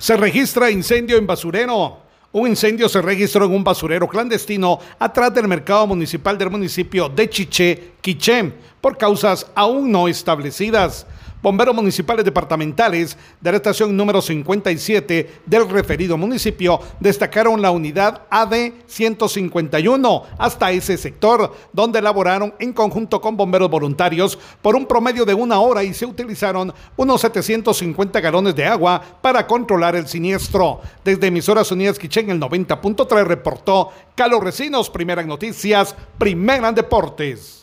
Se registra incendio en basurero. Un incendio se registró en un basurero clandestino atrás del mercado municipal del municipio de Chiché, Quiché, por causas aún no establecidas. Bomberos municipales departamentales de la estación número 57 del referido municipio destacaron la unidad AD 151 hasta ese sector, donde elaboraron en conjunto con bomberos voluntarios por un promedio de una hora y se utilizaron unos 750 galones de agua para controlar el siniestro. Desde Emisoras Unidas Quichén, el 90.3 reportó Carlos Recinos, Primera en Noticias, Primera en Deportes.